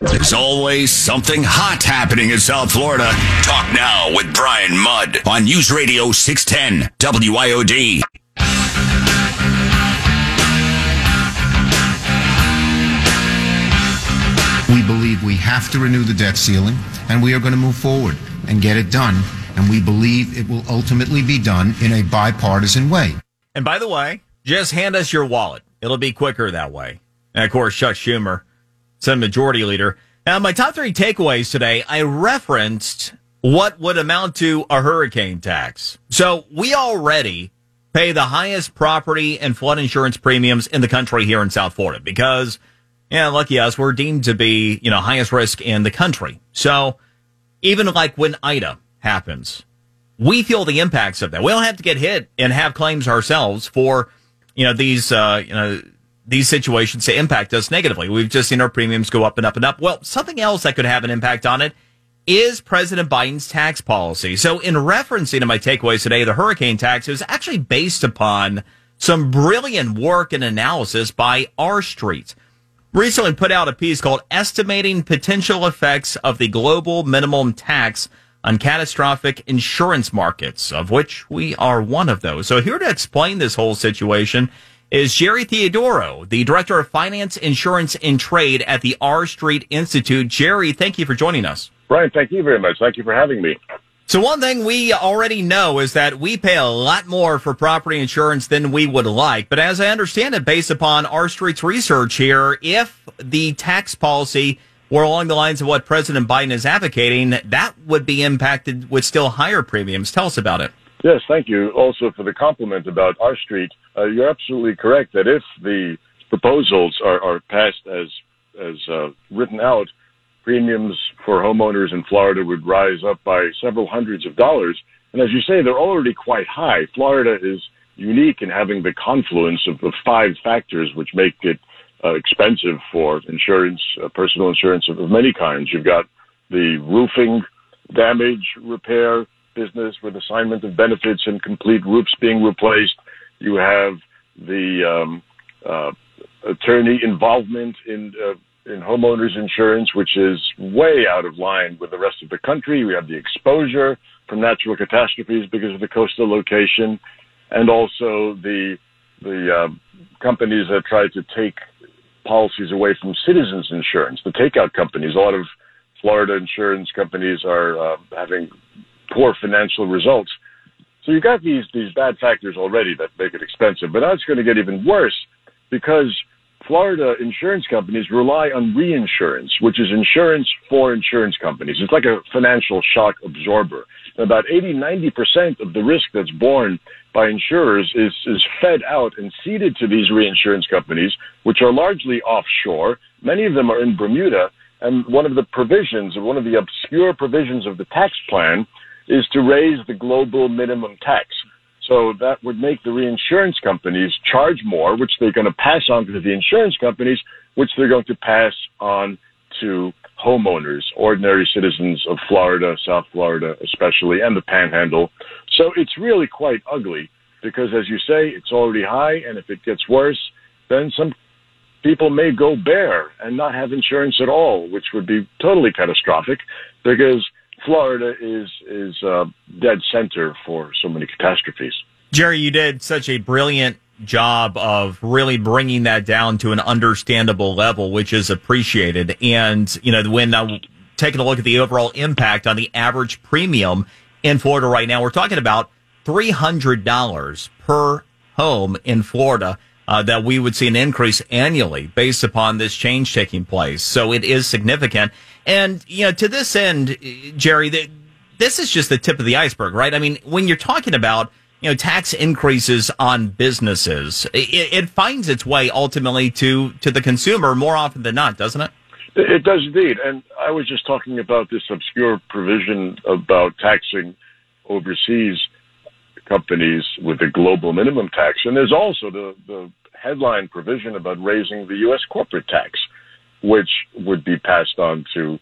There's always something hot happening in South Florida. Talk now with Brian Mudd on News Radio 610 WIOD. We believe we have to renew the debt ceiling, and we are going to move forward and get it done. And we believe it will ultimately be done in a bipartisan way. And by the way, just hand us your wallet. It'll be quicker that way. And of course, Chuck Schumer, Senate Majority Leader. Now, my top three takeaways today, I referenced what would amount to a hurricane tax. So we already pay the highest property and flood insurance premiums in the country here in South Florida because yeah, lucky us, we're deemed to be, you know, highest risk in the country. So even like when Ida happens, we feel the impacts of that. We don't have to get hit and have claims ourselves for, you know, these, uh, you know, these situations to impact us negatively. We've just seen our premiums go up and up and up. Well, something else that could have an impact on it is President Biden's tax policy. So in referencing to my takeaways today, the hurricane tax is actually based upon some brilliant work and analysis by R Street recently put out a piece called Estimating Potential Effects of the Global Minimum Tax on Catastrophic Insurance Markets, of which we are one of those. So, here to explain this whole situation is Jerry Theodorou, the Director of Finance, Insurance, and Trade at the R Street Institute. Jerry, thank you for joining us. Brian, thank you very much. Thank you for having me. So one thing we already know is that we pay a lot more for property insurance than we would like. But as I understand it, based upon R Street's research here, if the tax policy were along the lines of what President Biden is advocating, that would be impacted with still higher premiums. Tell us about it. Yes, thank you. Also for the compliment about R Street. Uh, you're absolutely correct that if the proposals are, are passed as as uh, written out, premiums for homeowners in Florida would rise up by several hundreds of dollars. And as you say, they're already quite high. Florida is unique in having the confluence of, of five factors which make it uh, expensive for insurance, uh, personal insurance of, of many kinds. You've got the roofing damage repair business with assignment of benefits and complete roofs being replaced. You have the um, uh, attorney involvement in uh, in homeowners insurance, which is way out of line with the rest of the country. We have the exposure from natural catastrophes because of the coastal location, and also the the uh, companies that try to take policies away from citizens insurance, the takeout companies. A lot of Florida insurance companies are uh, having poor financial results. So you've got these these bad factors already that make it expensive, but now it's going to get even worse because Florida insurance companies rely on reinsurance, which is insurance for insurance companies. It's like a financial shock absorber. About 80, 90% of the risk that's borne by insurers is, is fed out and ceded to these reinsurance companies, which are largely offshore. Many of them are in Bermuda. And one of the provisions, one of the obscure provisions of the tax plan, is to raise the global minimum tax. So that would make the reinsurance companies charge more, which they're going to pass on to the insurance companies, which they're going to pass on to homeowners, ordinary citizens of Florida, South Florida especially, and the panhandle. So it's really quite ugly because, as you say, it's already high, and if it gets worse, then some people may go bare and not have insurance at all, which would be totally catastrophic because Florida is is uh, dead center for so many catastrophes. Jerry, you did such a brilliant job of really bringing that down to an understandable level, which is appreciated. And you know, when uh, taking a look at the overall impact on the average premium in Florida right now, we're talking about three hundred dollars per home in Florida. Uh, that we would see an increase annually based upon this change taking place. So it is significant. And, you know, to this end, Jerry, the, this is just the tip of the iceberg, right? I mean, when you're talking about, you know, tax increases on businesses, it, it finds its way ultimately to, to the consumer more often than not, doesn't it? It does indeed. And I was just talking about this obscure provision about taxing overseas companies with a global minimum tax. And there's also the, the headline provision about raising the U.S. corporate tax which would be passed on to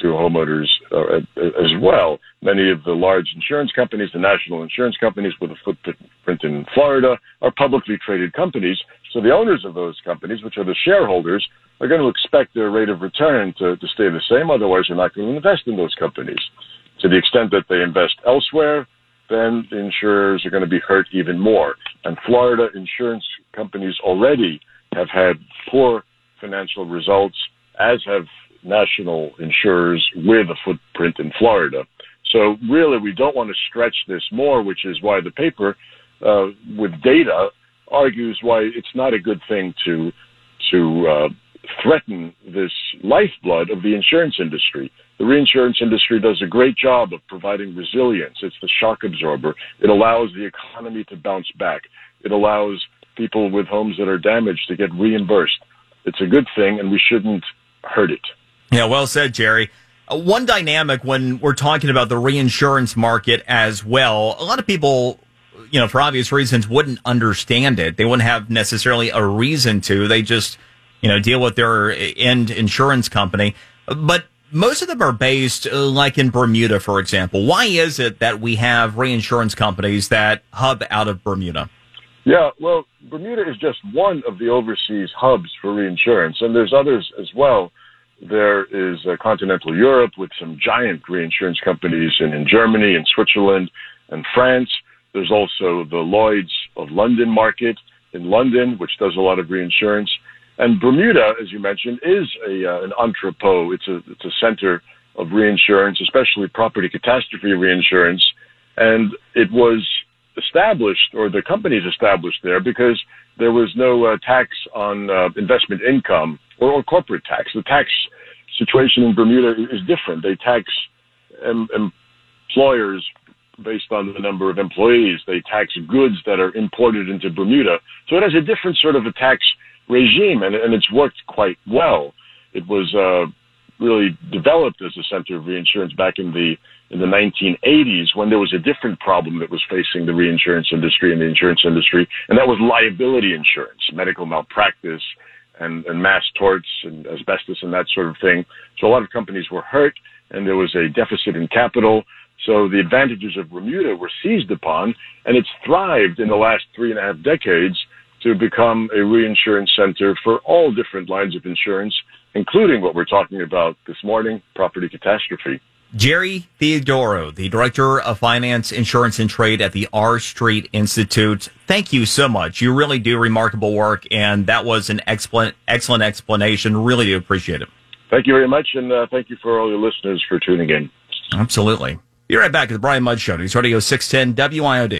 to homeowners uh, as well. Many of the large insurance companies, the national insurance companies with a footprint in Florida, are publicly traded companies. So the owners of those companies, which are the shareholders, are going to expect their rate of return to, to stay the same. Otherwise, they're not going to invest in those companies. To the extent that they invest elsewhere, then the insurers are going to be hurt even more. And Florida insurance companies already have had poor financial results, as have national insurers with a footprint in Florida. So really, we don't want to stretch this more, which is why the paper, uh, with data, argues why it's not a good thing to to uh, threaten this lifeblood of the insurance industry. The reinsurance industry does a great job of providing resilience. It's the shock absorber. It allows the economy to bounce back. It allows people with homes that are damaged to get reimbursed. It's a good thing, and we shouldn't hurt it. Yeah, well said, Jerry. Uh, one dynamic when we're talking about the reinsurance market as well, a lot of people, you know, for obvious reasons, wouldn't understand it. They wouldn't have necessarily a reason to. They just, you know, deal with their end insurance company. But most of them are based uh, like in Bermuda, for example. Why is it that we have reinsurance companies that hub out of Bermuda? Yeah, well, Bermuda is just one of the overseas hubs for reinsurance, and there's others as well. There is uh, continental Europe with some giant reinsurance companies in, in Germany and Switzerland and France. There's also the Lloyd's of London market in London, which does a lot of reinsurance. And Bermuda, as you mentioned, is a, uh, an entrepot. It's a, it's a center of reinsurance, especially property catastrophe reinsurance. And it was established, or the companies established there, because there was no uh, tax on uh, investment income or, or, corporate tax. The tax situation in Bermuda is different. They tax em- employers based on the number of employees. They tax goods that are imported into Bermuda. So it has a different sort of a tax regime, and, and it's worked quite well. It was uh, really developed as a center of reinsurance back in the in the 1980s when there was a different problem that was facing the reinsurance industry and the insurance industry, and that was liability insurance, medical malpractice, and, and mass torts and asbestos and that sort of thing. So a lot of companies were hurt, and there was a deficit in capital. So the advantages of Bermuda were seized upon, and it's thrived in the last three and a half decades to become a reinsurance center for all different lines of insurance, including what we're talking about this morning, property catastrophe. Jerry Theodorou, the Director of Finance, Insurance, and Trade at the R Street Institute. Thank you so much. You really do remarkable work, and that was an excellent, excellent explanation. Really do appreciate it. Thank you very much, and uh, thank you for all your listeners for tuning in. Absolutely. Be right back at the Brian Mudd Show. News Radio 610 WIOD.